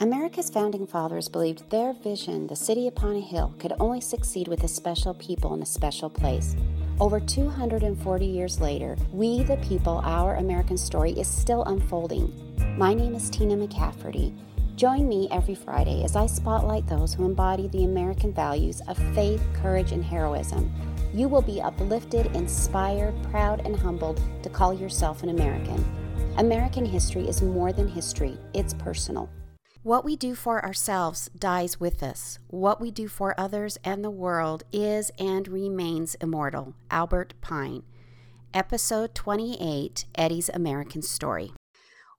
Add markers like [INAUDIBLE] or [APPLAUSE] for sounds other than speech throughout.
America's founding fathers believed their vision, the city upon a hill, could only succeed with a special people in a special place. Over 240 years later, we the people, our American story is still unfolding. My name is Tina McCafferty. Join me every Friday as I spotlight those who embody the American values of faith, courage, and heroism. You will be uplifted, inspired, proud, and humbled to call yourself an American. American history is more than history, it's personal. What we do for ourselves dies with us. What we do for others and the world is and remains immortal. Albert Pine. Episode 28 Eddie's American Story.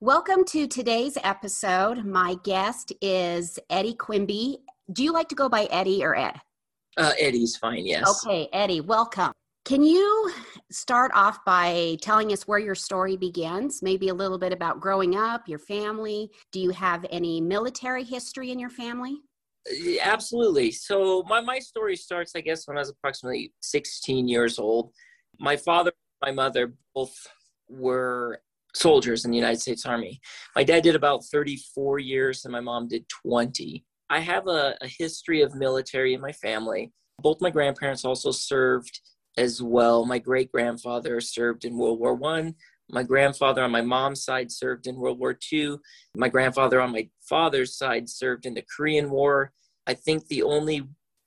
Welcome to today's episode. My guest is Eddie Quimby. Do you like to go by Eddie or Ed? Uh, Eddie's fine, yes. Okay, Eddie, welcome. Can you start off by telling us where your story begins? Maybe a little bit about growing up, your family. Do you have any military history in your family? Absolutely. So my, my story starts, I guess, when I was approximately 16 years old. My father, my mother both were soldiers in the United States Army. My dad did about 34 years and my mom did 20. I have a, a history of military in my family. Both my grandparents also served as well. My great grandfather served in World War One. My grandfather on my mom's side served in World War II. My grandfather on my father's side served in the Korean War. I think the only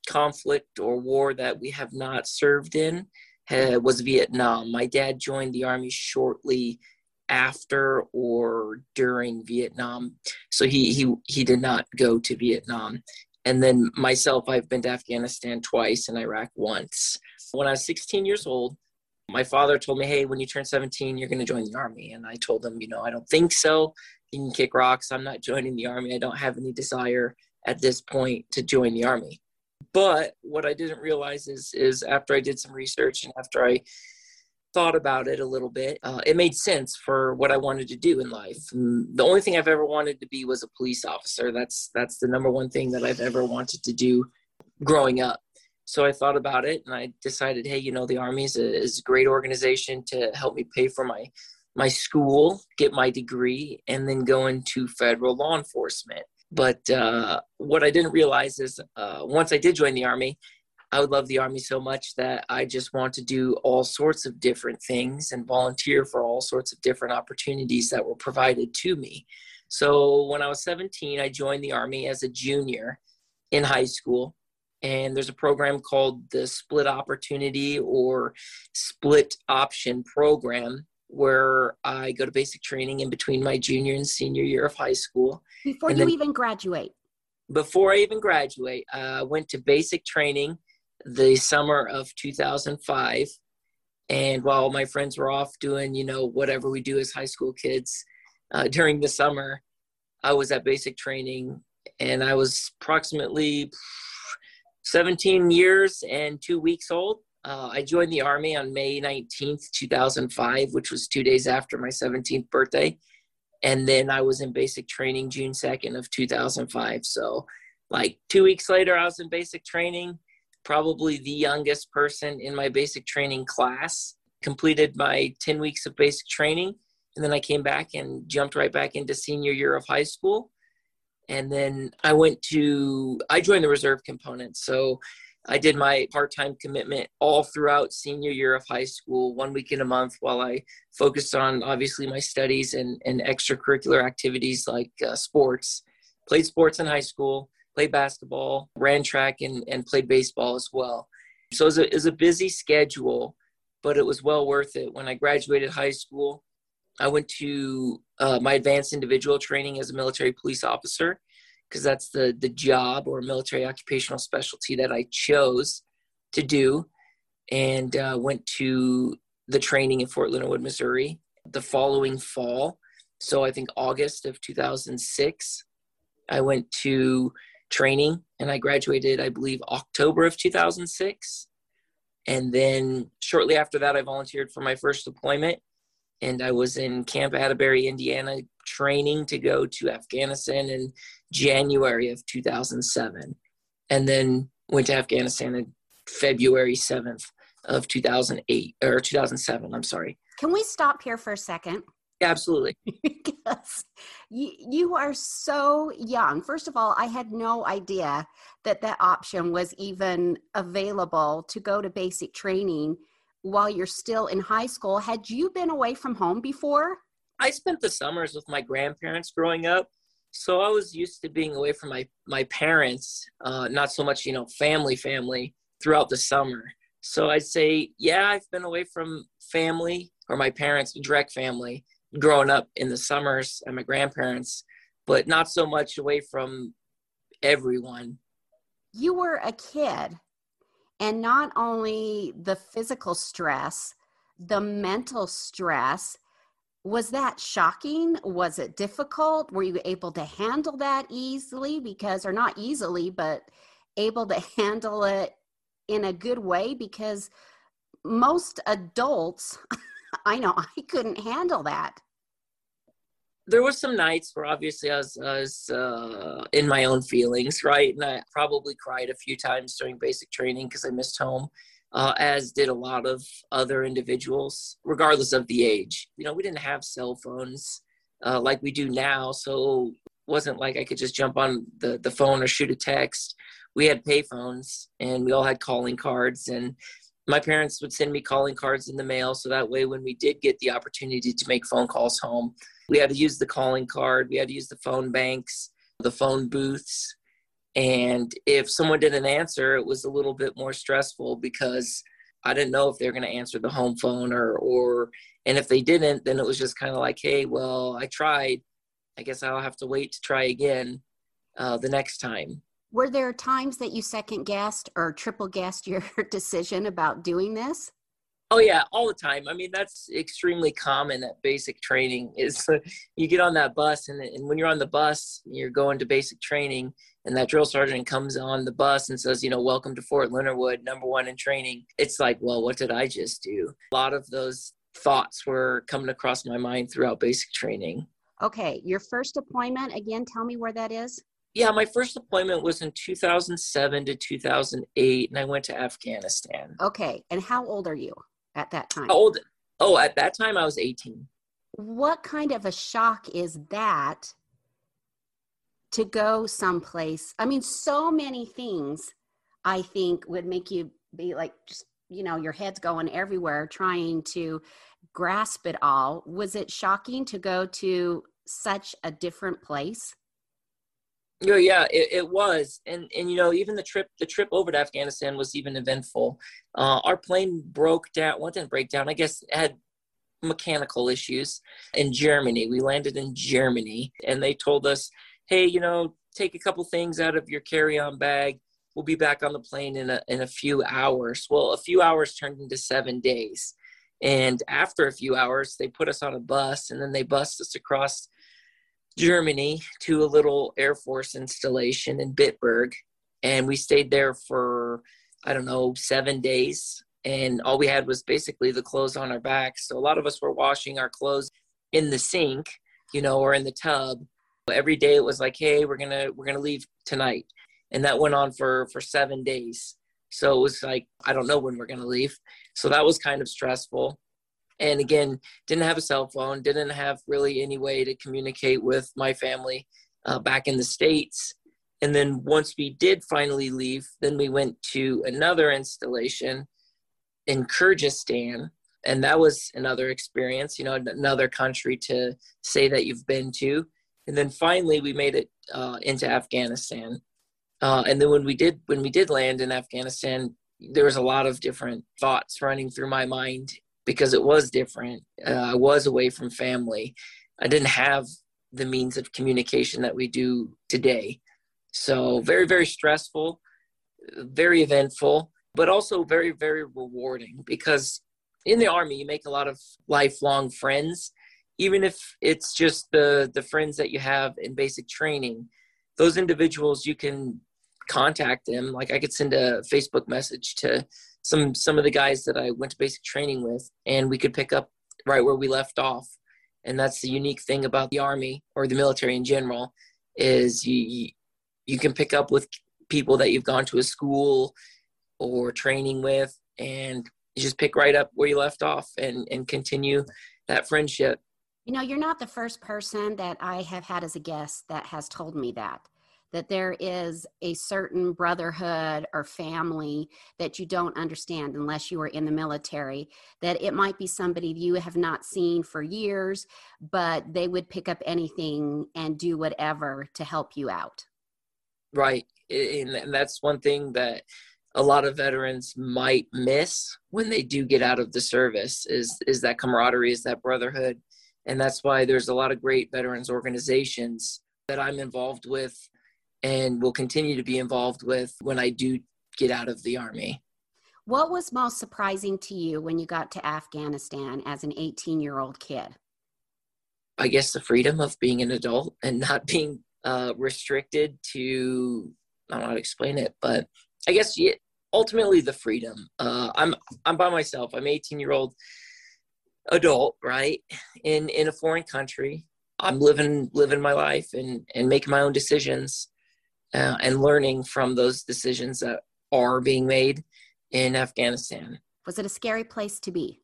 conflict or war that we have not served in was Vietnam. My dad joined the army shortly after or during Vietnam, so he he he did not go to Vietnam. And then myself, I've been to Afghanistan twice and Iraq once. When I was 16 years old, my father told me, Hey, when you turn 17, you're going to join the army. And I told him, You know, I don't think so. You can kick rocks. I'm not joining the army. I don't have any desire at this point to join the army. But what I didn't realize is, is after I did some research and after I thought about it a little bit, uh, it made sense for what I wanted to do in life. And the only thing I've ever wanted to be was a police officer. That's that's the number one thing that I've ever wanted to do growing up so I thought about it and I decided, hey, you know, the Army is a, is a great organization to help me pay for my my school, get my degree, and then go into federal law enforcement. But uh, what I didn't realize is uh, once I did join the Army, I would love the Army so much that I just want to do all sorts of different things and volunteer for all sorts of different opportunities that were provided to me. So when I was 17, I joined the Army as a junior in high school and there's a program called the split opportunity or split option program where I go to basic training in between my junior and senior year of high school. Before and you even graduate? Before I even graduate, I uh, went to basic training the summer of 2005. And while my friends were off doing, you know, whatever we do as high school kids uh, [LAUGHS] during the summer, I was at basic training and I was approximately 17 years and two weeks old. Uh, I joined the Army on May 19th, 2005, which was two days after my 17th birthday. And then I was in basic training June 2nd of 2005. So, like two weeks later, I was in basic training, probably the youngest person in my basic training class. Completed my 10 weeks of basic training. And then I came back and jumped right back into senior year of high school and then I went to I joined the reserve component. So I did my part-time commitment all throughout senior year of high school, one week in a month, while I focused on obviously my studies and, and extracurricular activities like uh, sports. Played sports in high school, played basketball, ran track, and, and played baseball as well. So it was, a, it was a busy schedule, but it was well worth it. When I graduated high school, I went to uh, my advanced individual training as a military police officer because that's the the job or military occupational specialty that I chose to do, and uh, went to the training in Fort Leonard Wood, Missouri, the following fall. So I think August of 2006, I went to training and I graduated, I believe, October of 2006. And then shortly after that, I volunteered for my first deployment and I was in Camp Atterbury, Indiana, training to go to Afghanistan in January of 2007, and then went to Afghanistan in February 7th of 2008 or 2007. I'm sorry. Can we stop here for a second? absolutely. [LAUGHS] because you, you are so young. First of all, I had no idea that that option was even available to go to basic training while you're still in high school. Had you been away from home before? I spent the summers with my grandparents growing up. So I was used to being away from my, my parents, uh, not so much, you know, family, family throughout the summer. So I'd say, yeah, I've been away from family or my parents' direct family growing up in the summers and my grandparents, but not so much away from everyone. You were a kid, and not only the physical stress, the mental stress. Was that shocking? Was it difficult? Were you able to handle that easily? Because, or not easily, but able to [LAUGHS] handle it in a good way? Because most adults, [LAUGHS] I know I couldn't handle that there were some nights where obviously I was, I was uh, in my own feelings, right? And I probably cried a few times during basic training because I missed home, uh, as did a lot of other individuals, regardless of the age. You know, we didn't have cell phones uh, like we do now, so it wasn't like I could just jump on the, the phone or shoot a text. We had payphones and we all had calling cards and my parents would send me calling cards in the mail so that way when we did get the opportunity to make phone calls home we had to use the calling card. We had to use the phone banks the phone booths. And if someone didn't answer it was a little bit more stressful because i didn't know if they were going to answer the home phone or or and if they didn't then it was just kind of like hey well i tried. I guess i'll have to wait to try again uh, the next time. Were there times that you second guessed or triple guessed your [LAUGHS] decision about doing this? Oh yeah, all the time. I mean, that's extremely common That basic training. Is [LAUGHS] you get on that bus, and, and when you're on the bus, you're going to basic training, and that drill sergeant comes on the bus and says, you know, welcome to Fort Leonard Wood, number one in training. It's like, well, what did I just do? A lot of those thoughts were coming across my mind throughout basic training. Okay, your first deployment again. Tell me where that is yeah, my first deployment was in 2007 to 2008, and I went to Afghanistan. Okay, and how old are you at that time? How old? Oh, at that time I was 18. What kind of a shock is that to go someplace? I mean, so many things I think would make you be like, just, you know, your head's going everywhere trying to grasp it all. Was it shocking to go to such a different place? Yeah, yeah, it, it, was, and and you know even the trip the trip over to Afghanistan was even eventful. Uh, our plane broke down. Well, didn't break down. I guess it had mechanical issues in Germany. We landed in Germany, and they told us, "Hey, you know, take a couple things out of your carry-on bag. We'll be back on the plane in a in a few hours." Well, a few hours turned into seven days, and after a few hours, they put us on a bus, and then they bussed us across Germany to a little Air Force installation in Bitburg. And we stayed there for, I don't know, seven days. And all we had was basically the clothes on our backs. So a lot of us were washing our clothes in the sink, you know, or in the tub. Every day it was like, hey, we're gonna we're gonna leave tonight. And that went on for for seven days. So it was like, I don't know when we're gonna leave. So that was kind of stressful and again didn't have a cell phone didn't have really any way to communicate with my family uh, back in the states. And then once we did finally leave then we went to another installation in kyrgyzstan. And that was another experience you know another country to say that you've been to. And then finally we made it uh, into afghanistan. Uh, and then when we did when we did land in afghanistan there was a lot of different thoughts running through my mind because it was different. Uh, I was away from family. I didn't have the means of communication that we do today. So, very, very stressful, very eventful, but also very, very rewarding because in the Army, you make a lot of lifelong friends. Even if it's just the, the friends that you have in basic training, those individuals, you can contact them. Like I could send a Facebook message to some some of the guys that I went to basic training with, and we could pick up right where we left off. And that's the unique thing about the army or the military in general is you you can pick up with people that you've gone to a school or training with, and you just pick right up where you left off and and continue that friendship You know, you're not the first person that I have had as a guest that has told me that that there is a certain brotherhood or family that you don't understand unless you are in the military that it might be somebody you have not seen for years but they would pick up anything and do whatever to help you out. Right and that's one thing that a lot of veterans might miss when they do get out of the service is is that camaraderie is that brotherhood and that's why there's a lot of great veterans organizations that I'm involved with and will continue to be involved with when I do get out of the army. What was most surprising to you when you got to Afghanistan as an 18 year old kid? I guess the freedom of being an adult and not being uh, restricted to, I don't know how to explain it, but I guess ultimately the freedom. Uh, I'm I'm by myself. I'm 18 year old adult, right? In in a foreign country, I'm living living my life and and making my own decisions, uh, and learning from those decisions that are being made in Afghanistan. Was it a scary place to be?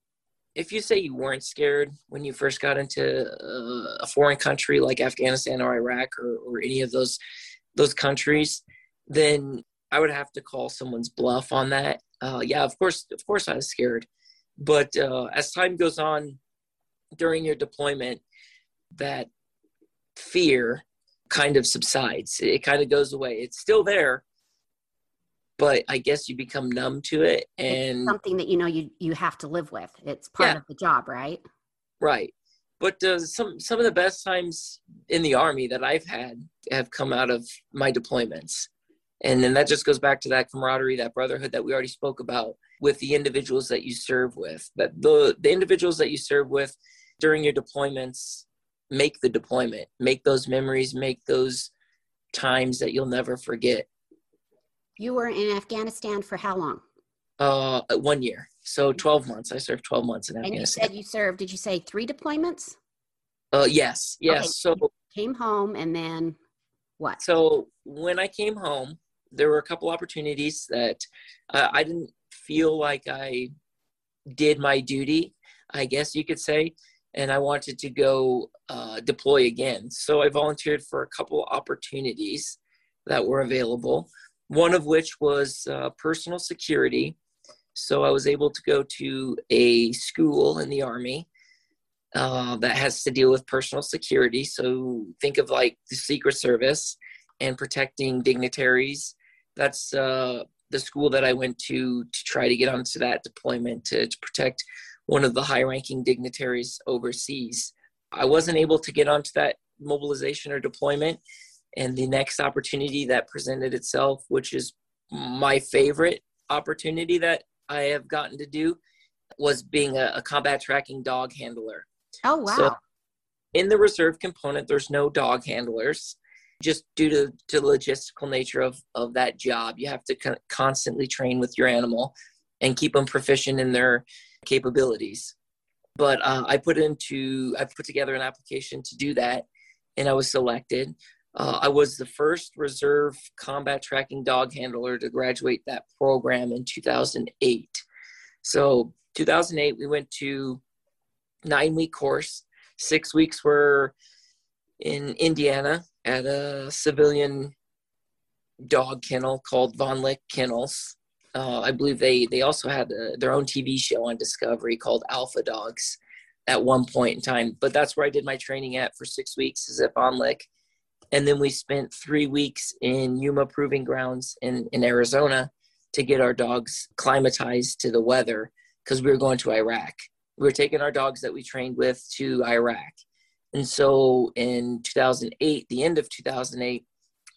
If you say you weren't scared when you first got into uh, a foreign country like Afghanistan or Iraq or, or any of those those countries, then I would have to call someone's bluff on that. Uh, yeah, of course, of course, I was scared, but uh, as time goes on during your deployment, that fear kind of subsides. It kind of goes away. It's still there, but I guess you become numb to it, and it's something that you know you you have to live with. It's part yeah. of the job, right? Right. But uh, some some of the best times in the army that I've had have come out of my deployments and then that just goes back to that camaraderie that brotherhood that we already spoke about with the individuals that you serve with that the the individuals that you serve with during your deployments make the deployment make those memories make those times that you'll never forget. You were in afghanistan for how long? Uh one year. So 12 months. I served 12 months in and afghanistan. you said you served did you say three deployments? Uh yes yes. Okay. so came home and then what? So when i came home there were a couple opportunities that uh, I didn't feel like I did my duty, I guess you could say, and I wanted to go uh, deploy again. So I volunteered for a couple opportunities that were available. One of which was uh, personal security. So I was able to go to a school in the Army uh, that has to deal with personal security. So think of like the Secret Service and protecting dignitaries that's uh, the school that I went to to try to get onto that deployment to, to protect one of the high ranking dignitaries overseas. I wasn't able to get onto that mobilization or deployment. And the next opportunity that presented itself, which is my favorite opportunity that I have gotten to do, was being a, a combat tracking dog handler. Oh, wow. So in the reserve component, there's no dog handlers just due to, to the logistical nature of, of that job. You have to constantly train with your animal and keep them proficient in their capabilities. But uh, I put into I put together an application to do that, and I was selected. Uh, I was the first reserve combat tracking dog handler to graduate that program in 2008. So 2008, we went to nine week course. Six weeks were in Indiana at a civilian dog kennel called Vohne Liche Kennels. Uh, I believe they they also had a, their own TV show on Discovery called Alpha Dogs at one point in time. But that's where I did my training at for six weeks is at Vohne Liche, And then we spent three weeks in Yuma Proving Grounds in, in Arizona to get our dogs climatized to the weather because we were going to Iraq. We were taking our dogs that we trained with to Iraq. And so in 2008, the end of 2008,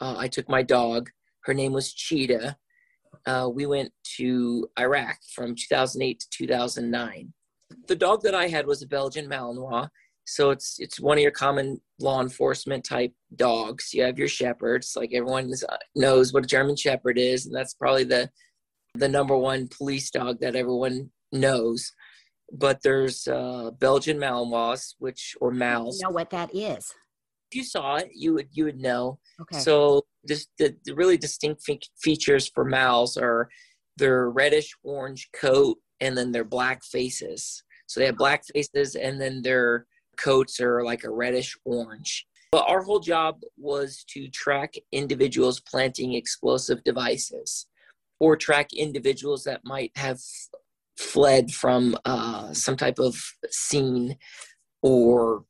uh, I took my dog. Her name was Cheetah. Uh, we went to Iraq from 2008 to 2009. The dog that I had was a Belgian Malinois. So it's it's one of your common law enforcement type dogs. You have your shepherds, like everyone uh, knows what a German Shepherd is, and that's probably the the number one police dog that everyone knows but there's uh, Belgian Malinois, which or Mals. know what that is? You saw it, you would you would know. Okay. So this, the, the really distinct fe- features for Mals are their reddish orange coat and then their black faces. So they have black faces and then their coats are like a reddish orange. But our whole job was to track individuals planting explosive devices or track individuals that might have fled from uh, some type of scene or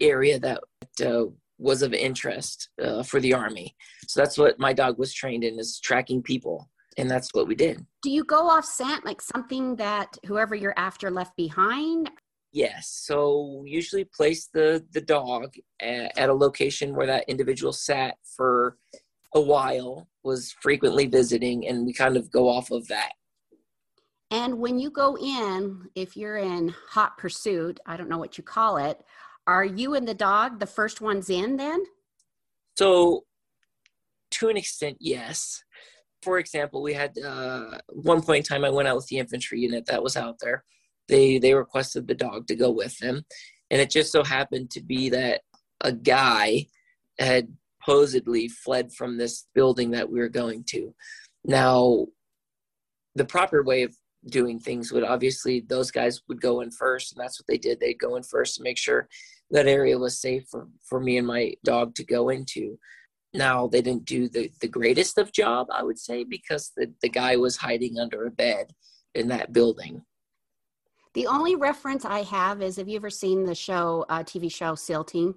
area that uh, was of interest uh, for the army. So that's what my dog was trained in is tracking people. And that's what we did. Do you go off scent like something that whoever you're after left behind? Yes. So usually place the the dog at, at a location where that individual sat for a while, was frequently visiting, and we kind of go off of that. And when you go in, if you're in hot pursuit, I don't know what you call it, are you and the dog the first ones in then? So, to an extent, yes. For example, we had uh, one point in time I went out with the infantry unit that was out there. They they requested the dog to go with them, and it just so happened to be that a guy had supposedly fled from this building that we were going to. Now, the proper way of doing things would obviously those guys would go in first, and that's what they did. They'd go in first to make sure that area was safe for, for me and my dog to go into. Now they didn't do the, the greatest of job, I would say, because the, the guy was hiding under a bed in that building. The only reference I have is have you ever seen the show, uh, TV show SEAL Team?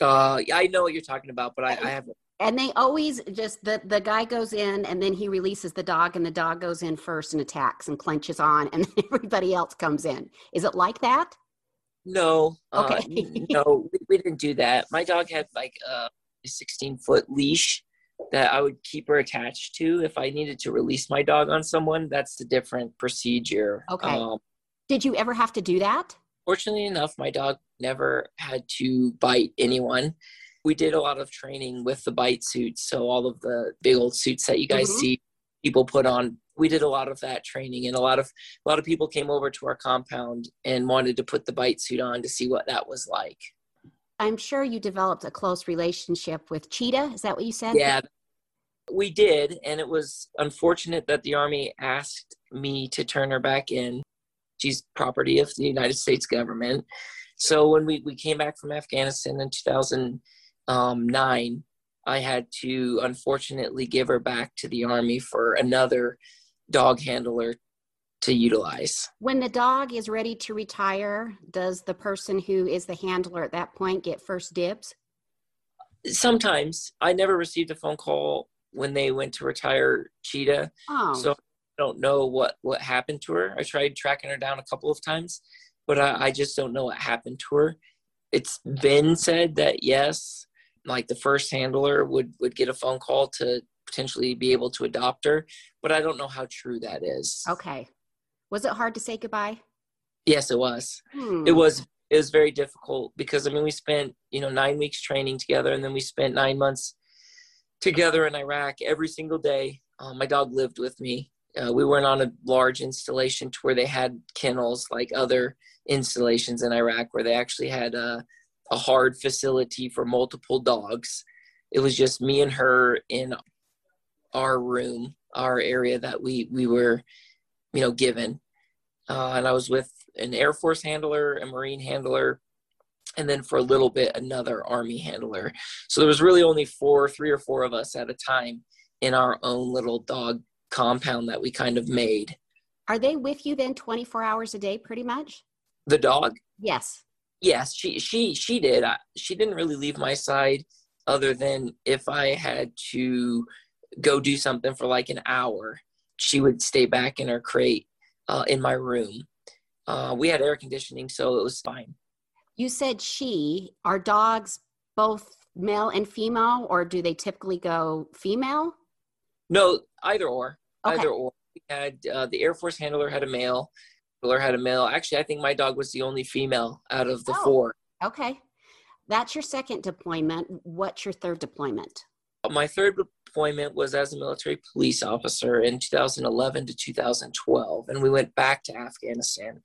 Uh, I know what you're talking about, but I, I haven't. And they always just the the guy goes in and then he releases the dog and the dog goes in first and attacks and clenches on and then [LAUGHS] everybody else comes in. Is it like that? No. Okay. Uh, no, we, we, didn't do that. My dog had like a 16 foot leash that I would keep her attached to. If I needed to release my dog on someone, that's a different procedure. Okay. Um, Did you ever have to do that? Fortunately enough, my dog never had to bite anyone. We did a lot of training with the bite suits. So, all of the big old suits that you guys mm-hmm. see people put on we did a lot of that training and a lot of a lot of people came over to our compound and wanted to put the bite suit on to see what that was like i'm sure you developed a close relationship with cheetah is that what you said yeah we did and it was unfortunate that the army asked me to turn her back in she's property of the united states government so when we, we came back from afghanistan in Um, 2009 i had to unfortunately give her back to the army for another dog handler to utilize. When the dog is ready to retire, does the person who is the handler at that point get first dibs? Sometimes. I never received a phone call when they went to retire Cheetah. Oh. So I don't know what, what happened to her. I tried tracking her down a couple of times, but I, I just don't know what happened to her. It's been said that yes, like the first handler would, would get a phone call to potentially be able to adopt her, but I don't know how true that is. Okay. Was it hard to say goodbye? Yes, it was. Hmm. It was it was very difficult because I mean we spent, you know, 9 weeks training together and then we spent 9 months together in Iraq every single day. Um, my dog lived with me. Uh, we weren't on a large installation to where they had kennels like other installations in Iraq where they actually had a, a hard facility for multiple dogs. It was just me and her in our room, our area that we we were, you know, given. Uh, and I was with an Air Force handler, a Marine handler, and then for a little bit another Army handler. So there was really only four, three or four of us at a time in our own little dog compound that we kind of made. Are they with you then 24 hours a day, pretty much? The dog? Yes. Yes, she she she did. I, she didn't really leave my side, other than if I had to go do something for like an hour, she would stay back in her crate uh, in my room. Uh, we had air conditioning, so it was fine. You said she. Are dogs both male and female, or do they typically go female? No, either or. Okay. Either or. We had uh, the Air Force handler had a male. Handler had a male. Actually, I think my dog was the only female out of the oh, four. Okay, that's your second deployment. What's your third deployment? My third deployment was as a military police officer in 2011 to 2012, and we went back to Afghanistan.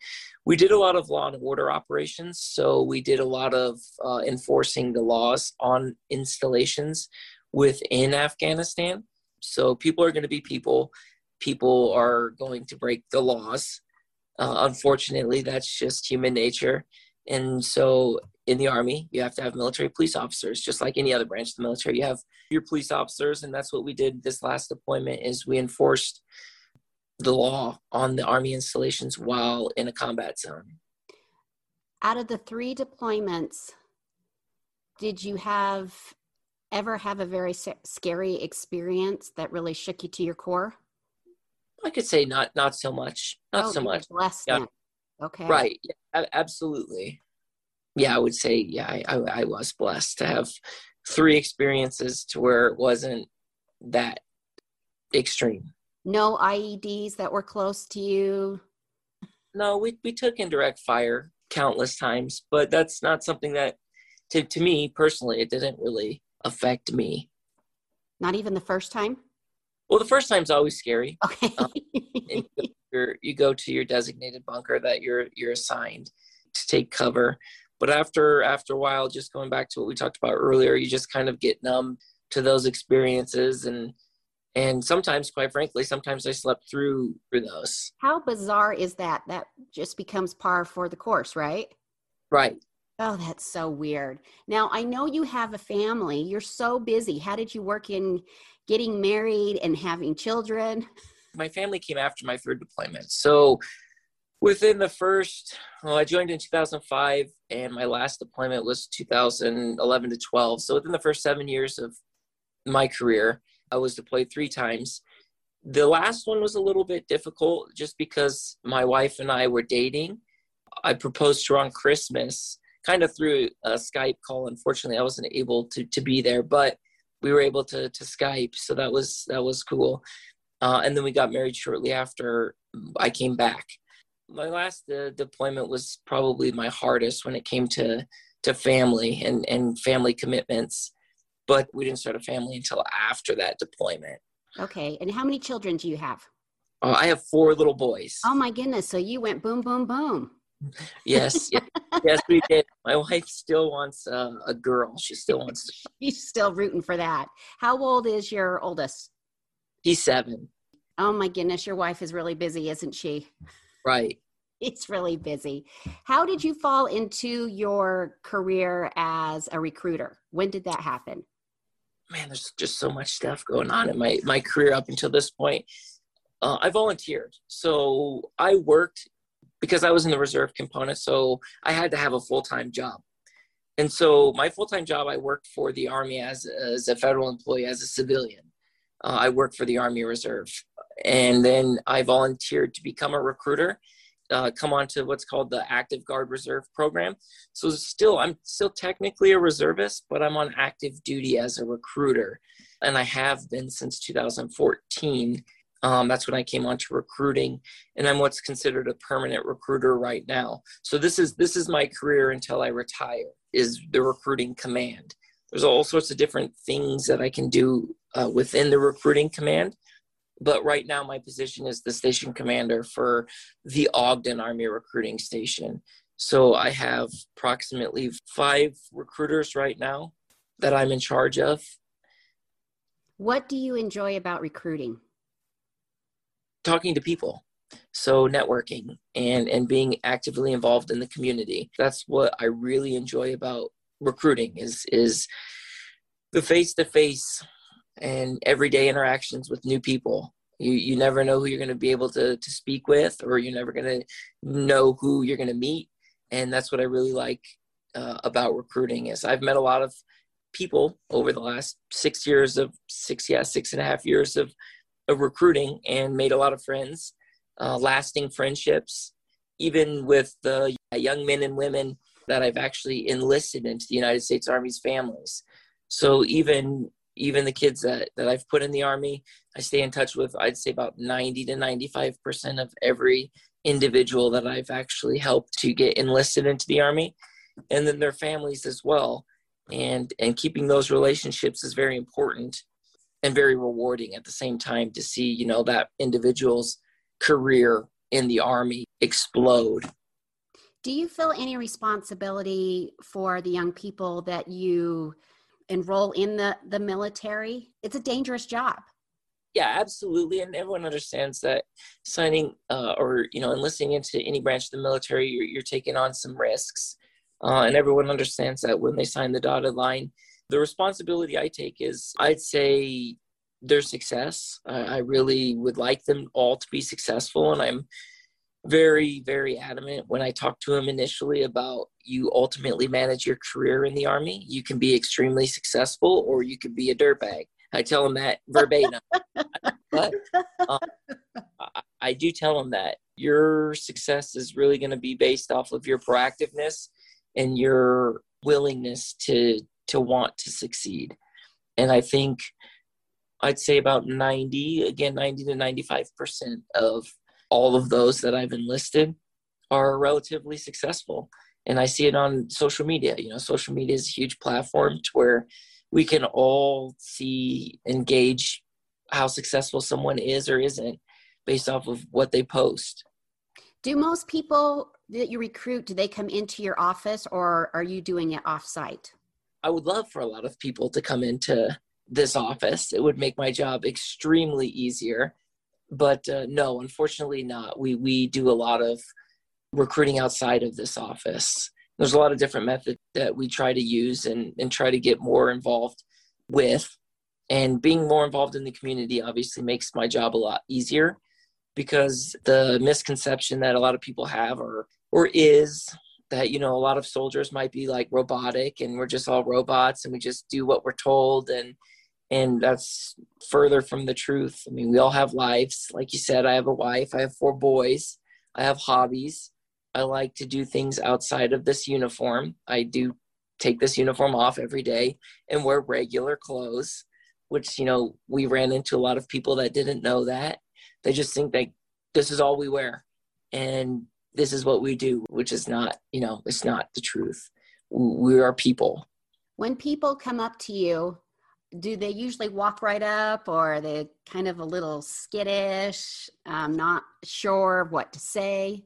We did a lot of law and order operations, so we did a lot of uh, enforcing the laws on installations within Afghanistan. So people are going to be people. People are going to break the laws. Uh, unfortunately, that's just human nature. And so in the army, you have to have military police officers, just like any other branch of the military. You have your police officers, and that's what we did this last deployment is we enforced the law on the army installations while in a combat zone. Out of the three deployments, did you have ever have a very scary experience that really shook you to your core? I could say not not so much. Not oh, so much. Blessed yeah. Okay. Right. Yeah, absolutely. Yeah, I would say yeah, I, I, I was blessed to have three experiences to where it wasn't that extreme. No IEDs that were close to you. No, we we took indirect fire countless times, but that's not something that to to me personally it didn't really affect me. Not even the first time? Well, the first time's always scary. Okay. um, [LAUGHS] you go to your designated bunker that you're you're assigned to take cover. But after after a while, just going back to what we talked about earlier, you just kind of get numb to those experiences and and sometimes quite frankly sometimes i slept through through those how bizarre is that that just becomes par for the course right right Oh, that's so weird. Now, I know you have a family. You're so busy. How did you work in getting married and having children? My family came after my third deployment. So, within the first, well, I joined in 2005 and my last deployment was 2011 to 12. So, within the first seven years of my career, I was deployed three times. The last one was a little bit difficult just because my wife and I were dating. I proposed to her on Christmas kind of through a Skype call. Unfortunately, I wasn't able to to be there, but we were able to to Skype, so that was that was cool. Uh, and then we got married shortly after I came back. My last uh, deployment was probably my hardest when it came to to family and and family commitments, but we didn't start a family until after that deployment. Okay, and how many children do you have? Uh, I have four little boys. Oh my goodness! So you went boom, boom, boom yes, yes, yes, we did. My wife still wants uh, a girl. She still wants. To... [LAUGHS] She's still rooting for that. How old is your oldest? He's seven. Oh my goodness, your wife is really busy, isn't she? Right. [LAUGHS] It's really busy. How did you fall into your career as a recruiter? When did that happen? Man, there's just so much stuff going on in my my career up until this point. Uh, I volunteered, so I worked because I was in the reserve component, so I had to have a full time job. And so my full time job, I worked for the Army as, as a federal employee, as a civilian. Uh, I worked for the Army Reserve. And then I volunteered to become a recruiter, uh, come on to what's called the Active Guard Reserve program. So still, I'm still technically a reservist, but I'm on active duty as a recruiter. And I have been since 2014 um, that's when I came on to recruiting, and I'm what's considered a permanent recruiter right now. So this is this is my career until I retire. Is the recruiting command? There's all sorts of different things that I can do uh, within the recruiting command, but right now my position is the station commander for the Ogden Army Recruiting Station. So I have approximately five recruiters right now that I'm in charge of. What do you enjoy about recruiting? Talking to people. So networking and and being actively involved in the community. That's what i really enjoy about recruiting is is the face to face and everyday interactions with new people. You you never know who you're going to be able to to speak with or you're never going to know who you're going to meet. And that's what i really like uh, about recruiting is i've met a lot of people over the last six years of six yeah six and a half years of of recruiting and made a lot of friends, uh, lasting friendships, even with the young men and women that I've actually enlisted into the United States Army's families. So even even the kids that, that I've put in the Army, I stay in touch with, I'd say about 90 to 95% of every individual that I've actually helped to get enlisted into the Army, and then their families as well. And, and keeping those relationships is very important and very rewarding at the same time to see you know that individual's career in the army explode. Do you feel any responsibility for the young people that you enroll in the the military? It's a dangerous job. Yeah absolutely. And everyone understands that signing uh, or you know enlisting into any branch of the military you're, you're taking on some risks. Uh, and everyone understands that when they sign the dotted line. The responsibility I take is, I'd say, their success. I, I really would like them all to be successful, and I'm very, very adamant when I talk to him initially about you ultimately manage your career in the Army. You can be extremely successful or you could be a dirtbag. I tell him that verbatim. [LAUGHS] but um, I, I do tell him that your success is really going to be based off of your proactiveness and your willingness to to want to succeed. And I think I'd say about 90, again, 90 to 95% of all of those that I've enlisted are relatively successful. And I see it on social media. You know, social media is a huge platform to where we can all see, engage how successful someone is or isn't based off of what they post. Do most people that you recruit, do they come into your office or are you doing it offsite? I would love for a lot of people to come into this office. It would make my job extremely easier but uh, no, unfortunately not. We we do a lot of recruiting outside of this office. There's a lot of different methods that we try to use and and try to get more involved with. And being more involved in the community obviously makes my job a lot easier because the misconception that a lot of people have or or is that you know a lot of soldiers might be like robotic and we're just all robots and we just do what we're told and and that's further from the truth. I mean, we all have lives. Like you said, I have a wife, I have four boys, I have hobbies. I like to do things outside of this uniform. I do take this uniform off every day and wear regular clothes, which, you know, we ran into a lot of people that didn't know that. They just think that this is all we wear and this is what we do, which is not, you know, it's not the truth. We are people. When people come up to you do they usually walk right up or are they kind of a little skittish um, not sure what to say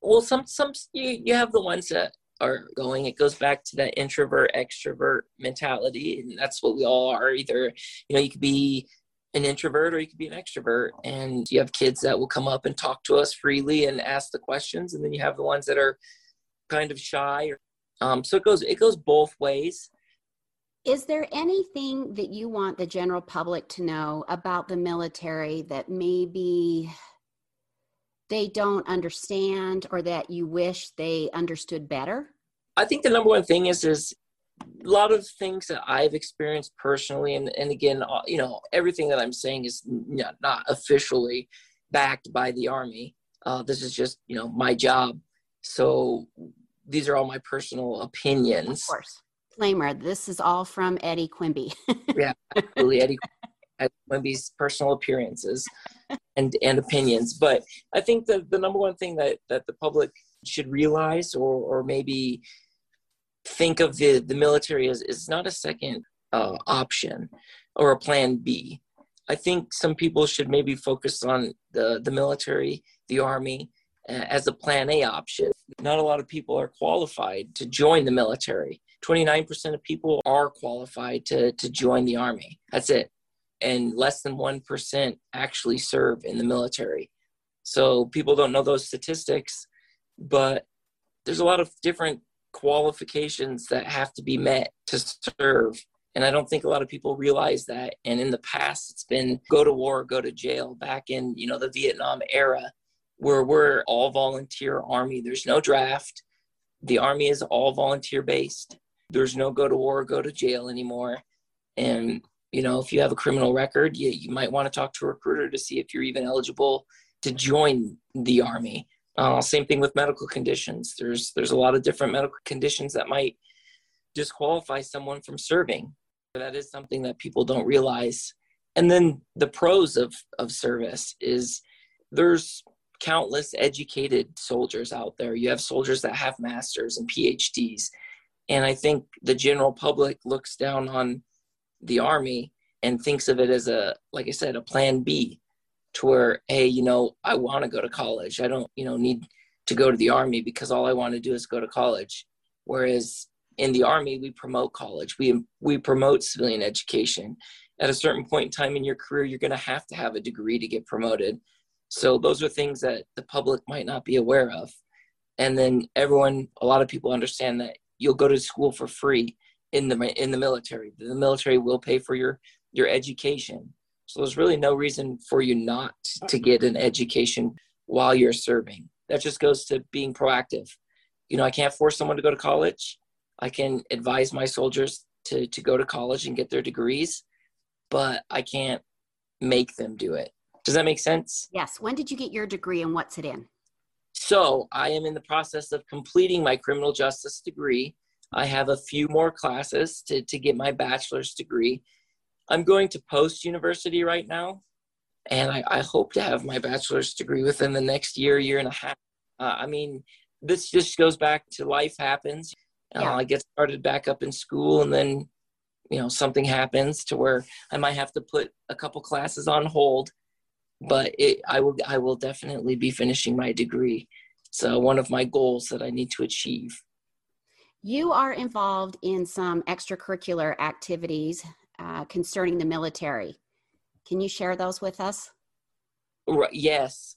well some some you, you have the ones that are going it goes back to that introvert extrovert mentality and that's what we all are either you know you could be an introvert or you could be an extrovert and you have kids that will come up and talk to us freely and ask the questions and then you have the ones that are kind of shy um, so it goes it goes both ways is there anything that you want the general public to know about the military that maybe they don't understand or that you wish they understood better? I think the number one thing is is a lot of things that I've experienced personally, and and again, uh, you know, everything that I'm saying is not, not officially backed by the Army. Uh, this is just you know my job, so these are all my personal opinions. Of course disclaimer this is all from Eddie Quimby. [LAUGHS] yeah, absolutely. Eddie, Eddie Quimby's personal appearances [LAUGHS] and, and opinions. But I think the, the number one thing that, that the public should realize or, or maybe think of the, the military as is not a second uh, option or a plan B. I think some people should maybe focus on the, the military, the army, uh, as a plan A option. Not a lot of people are qualified to join the military. 29% of people are qualified to, to join the army. That's it. And less than 1% actually serve in the military. So people don't know those statistics, but there's a lot of different qualifications that have to be met to serve. And I don't think a lot of people realize that. And in the past, it's been go to war, go to jail. Back in, you know, the Vietnam era, where we're all volunteer army. There's no draft. The army is all volunteer based there's no go to war, go to jail anymore. And, you know, if you have a criminal record, you, you might want to talk to a recruiter to see if you're even eligible to join the army. Uh, same thing with medical conditions. There's there's a lot of different medical conditions that might disqualify someone from serving. That is something that people don't realize. And then the pros of of service is there's countless educated soldiers out there. You have soldiers that have masters and PhDs and I think the general public looks down on the army and thinks of it as a, like I said, a plan B to where, hey, you know, I want to go to college. I don't, you know, need to go to the army because all I want to do is go to college. Whereas in the army, we promote college. We we promote civilian education. At a certain point in time in your career, you're going to have to have a degree to get promoted. So those are things that the public might not be aware of. and then everyone a lot of people understand that you'll go to school for free in the in the military the military will pay for your your education so there's really no reason for you not to get an education while you're serving. That just goes to being proactive. You know i can't force someone to go to college. I can advise my soldiers to to go to college and get their degrees but i can't make them do it. Does that make sense? Yes. When did you get your degree and what's it in? So I am in the process of completing my criminal justice degree. I have a few more classes to, to get my bachelor's degree. I'm going to post university right now, and I, I hope to have my bachelor's degree within the next year, year and a half. Uh, I mean, this just goes back to life happens. Uh, yeah. I get started back up in school, and then you know something happens to where I might have to put a couple classes on hold but it, I will I will definitely be finishing my degree. So one of my goals that I need to achieve. You are involved in some extracurricular activities uh, concerning the military. Can you share those with us? Yes,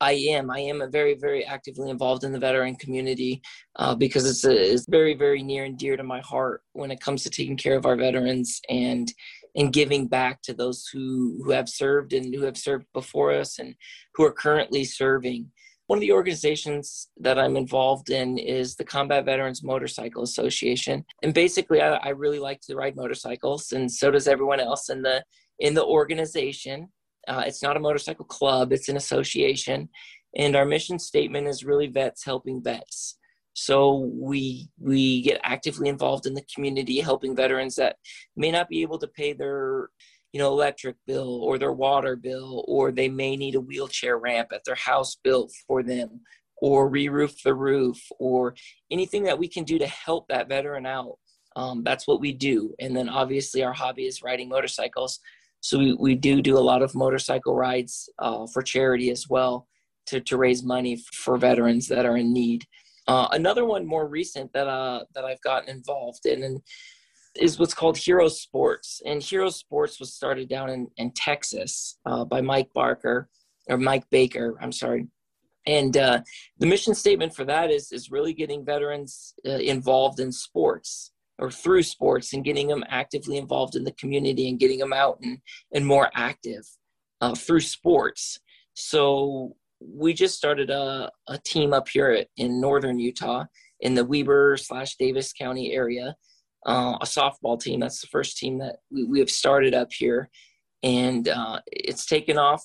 I am. I am very, very actively involved in the veteran community uh, because it's, a, it's very, very near and dear to my heart when it comes to taking care of our veterans and and giving back to those who who have served and who have served before us and who are currently serving. One of the organizations that I'm involved in is the Combat Veterans Motorcycle Association, and basically, I, I really like to ride motorcycles, and so does everyone else in the in the organization. Uh, it's not a motorcycle club; it's an association, and our mission statement is really vets helping vets. So we we get actively involved in the community, helping veterans that may not be able to pay their you know electric bill or their water bill, or they may need a wheelchair ramp at their house built for them, or re-roof the roof, or anything that we can do to help that veteran out. Um, that's what we do. And then obviously our hobby is riding motorcycles. So we, we do do a lot of motorcycle rides uh, for charity as well to, to raise money for veterans that are in need. Uh, another one more recent that uh, that I've gotten involved in and is what's called Hero Sports. And Hero Sports was started down in, in Texas uh, by Mike Barker or Mike Baker. I'm sorry. And uh, the mission statement for that is is really getting veterans uh, involved in sports or through sports and getting them actively involved in the community and getting them out and, and more active uh, through sports. So we just started a, a team up here in northern Utah in the Weber slash Davis County area, uh, a softball team. That's the first team that we, we have started up here. And uh, it's taken off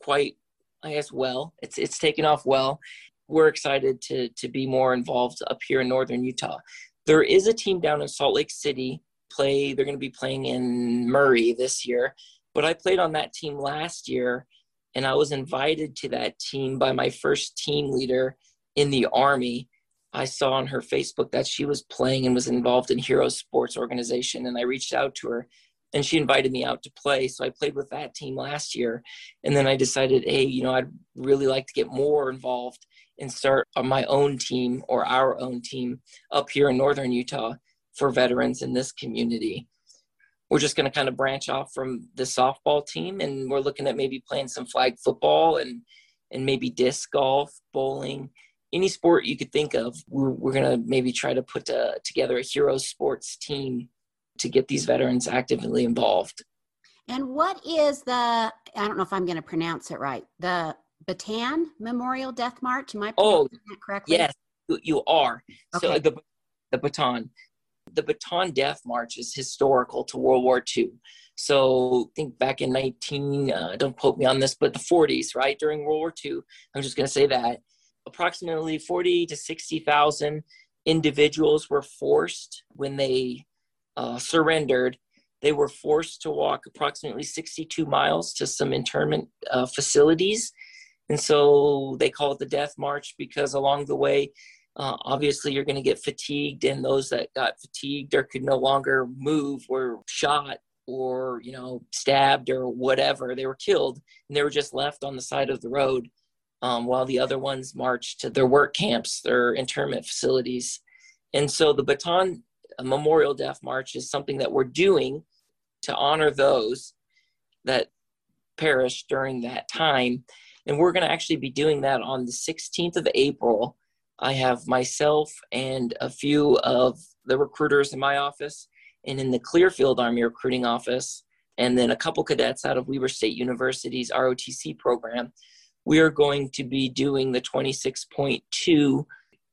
quite, I guess, well. It's, it's taken off well. We're excited to, to be more involved up here in northern Utah. There is a team down in Salt Lake City. Play. They're going to be playing in Murray this year, but I played on that team last year and I was invited to that team by my first team leader in the Army. I saw on her Facebook that she was playing and was involved in Hero Sports Organization, and I reached out to her and she invited me out to play. So I played with that team last year. And then I decided, hey, you know, I'd really like to get more involved and start my own team or our own team up here in Northern Utah for veterans in this community we're just going to kind of branch off from the softball team and we're looking at maybe playing some flag football and and maybe disc golf bowling any sport you could think of we're, we're going to maybe try to put a, uh, together a hero sports team to get these veterans actively involved and what is the i don't know if i'm going to pronounce it right the bataan memorial death march am i oh that correctly yes you are okay. so the the bataan the Bataan Death March is historical to World War II. So think back in 19, uh, don't quote me on this, but the 40s, right? During World War II, I'm just going to say that approximately 40 to 60,000 individuals were forced when they uh, surrendered. They were forced to walk approximately 62 miles to some internment uh, facilities. And so they call it the Death March because along the way, uh, obviously, you're going to get fatigued, and those that got fatigued or could no longer move were shot or you know stabbed or whatever. They were killed, and they were just left on the side of the road, um, while the other ones marched to their work camps, their internment facilities. And so, the Bataan Memorial Death March is something that we're doing to honor those that perished during that time And we're going to actually be doing that on the 16th of April. I have myself and a few of the recruiters in my office and in the Clearfield Army recruiting office, and then a couple cadets out of Weber State University's ROTC program. We are going to be doing the 26.2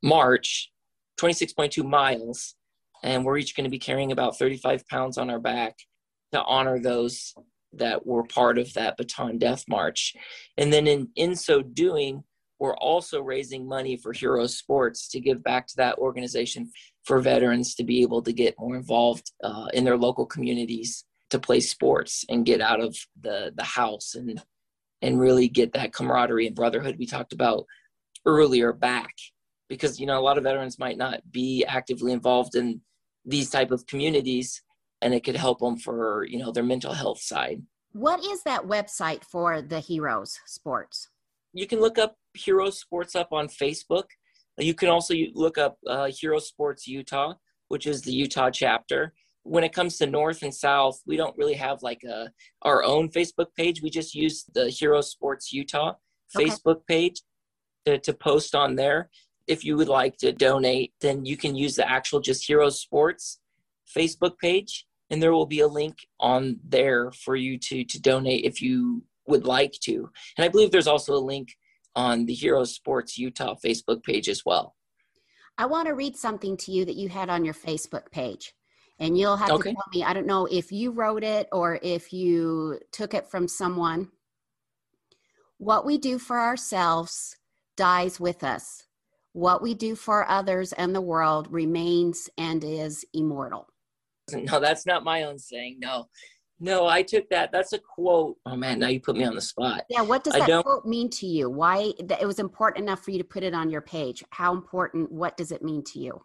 March, 26.2 miles, and we're each going to be carrying about 35 pounds on our back to honor those that were part of that Bataan Death March. And then in, in so doing, we're also raising money for Hero Sports to give back to that organization for veterans to be able to get more involved uh, in their local communities to play sports and get out of the the house and and really get that camaraderie and brotherhood we talked about earlier back. Because you know a lot of veterans might not be actively involved in these type of communities and it could help them for you know their mental health side. What is that website for the heroes sports? You can look up heroes sports up on facebook. You can also look up uh, hero sports utah which is the utah chapter when it comes to north and south we don't really have like a our own facebook page. We just use the hero sports utah okay. facebook page to, to post on there. If you would like to donate then you can use the actual just hero sports facebook page and there will be a link on there for you to to donate if you would like to. And i believe there's also a link on the hero sports utah facebook page as well. I want to read something to you that you had on your facebook page and you'll have okay. to tell me i don't know if you wrote it or if you took it from someone what we do for ourselves dies with us what we do for others and the world remains and is immortal [LAUGHS] no, that's not my own saying. No, no, I took that. That's a quote. Oh man, now you put me on the spot. Yeah, what does that quote mean to you? Why it was important enough for you to put it on your page? How important? What does it mean to you?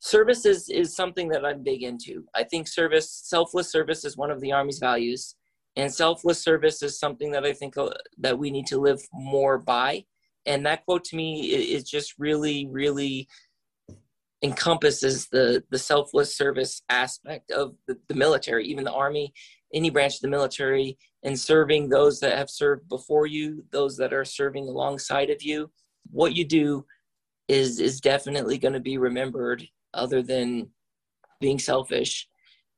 Service is is something that I'm big into. I think service, selfless service, is one of the Army's values, and selfless service is something that I think uh, that we need to live more by. And that quote to me is just really, really encompasses the the selfless service aspect of the, the military even the army any branch of the military and serving those that have served before you those that are serving alongside of you what you do is is definitely going to be remembered other than being selfish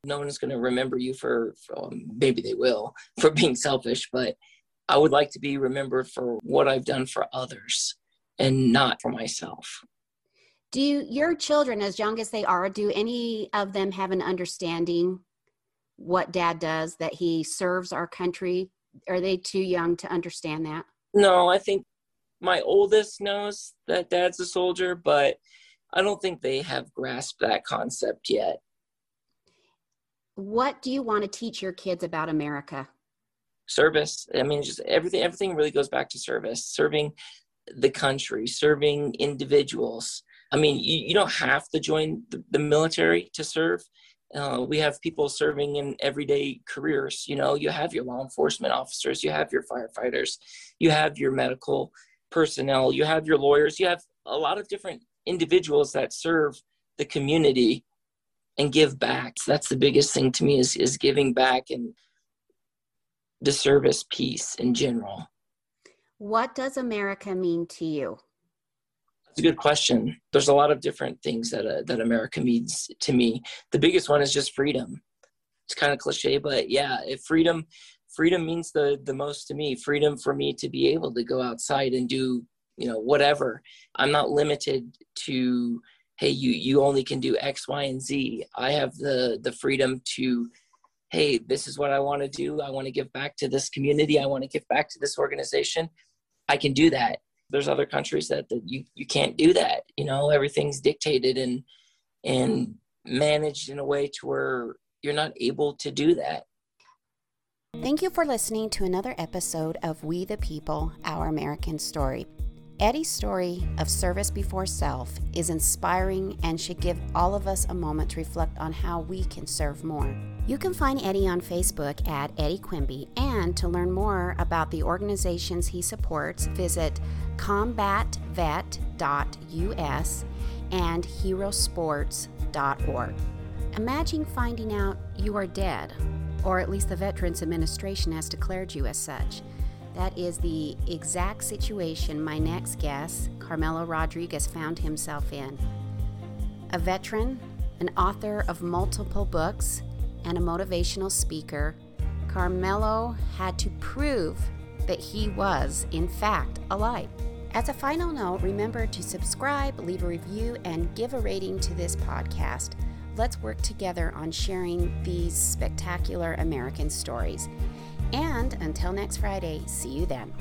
no one is going to remember you for, for um, maybe they will [LAUGHS] for being selfish but i would like to be remembered for what i've done for others and not for myself. Do you, your children as young as they are do any of them have an understanding what dad does that he serves our country? Are they too young to understand that? No i think my oldest knows that dad's a soldier but i don't think they have grasped that concept yet what do you want to teach your kids about america service i mean just everything everything really goes back to service serving the country serving individuals I mean, you, you don't have to join the, the military to serve. Uh, we have people serving in everyday careers. You know, you have your law enforcement officers, you have your firefighters, you have your medical personnel, you have your lawyers, you have a lot of different individuals that serve the community and give back. So that's the biggest thing to me is is giving back and the service piece in general. What does America mean to you? It's a good question. There's a lot of different things that uh, that America means to me. The biggest one is just freedom. It's kind of cliche, but yeah, if freedom freedom means the the most to me. Freedom for me to be able to go outside and do you know whatever. I'm not limited to hey you you only can do X, Y, and Z. I have the the freedom to hey this is what I want to do. I want to give back to this community. I want to give back to this organization. I can do that there's other countries that, that you, you can't do that. You know, everything's dictated and and managed in a way to where you're not able to do that. Thank you for listening to another episode of We the People, Our American Story. Eddie's story of service before self is inspiring and should give all of us a moment to reflect on how we can serve more. You can find Eddie on Facebook at Eddie Quimby, and to learn more about the organizations he supports, visit combatvet.us and herosports.org. Imagine finding out you are dead, or at least the Veterans Administration has declared you as such. That is the exact situation my next guest, Carmelo Rodriguez, found himself in. A veteran, an author of multiple books, and a motivational speaker, Carmelo had to prove that he was, in fact, alive. As a final note, remember to subscribe, leave a review, and give a rating to this podcast. Let's work together on sharing these spectacular American stories. And until next Friday, see you then.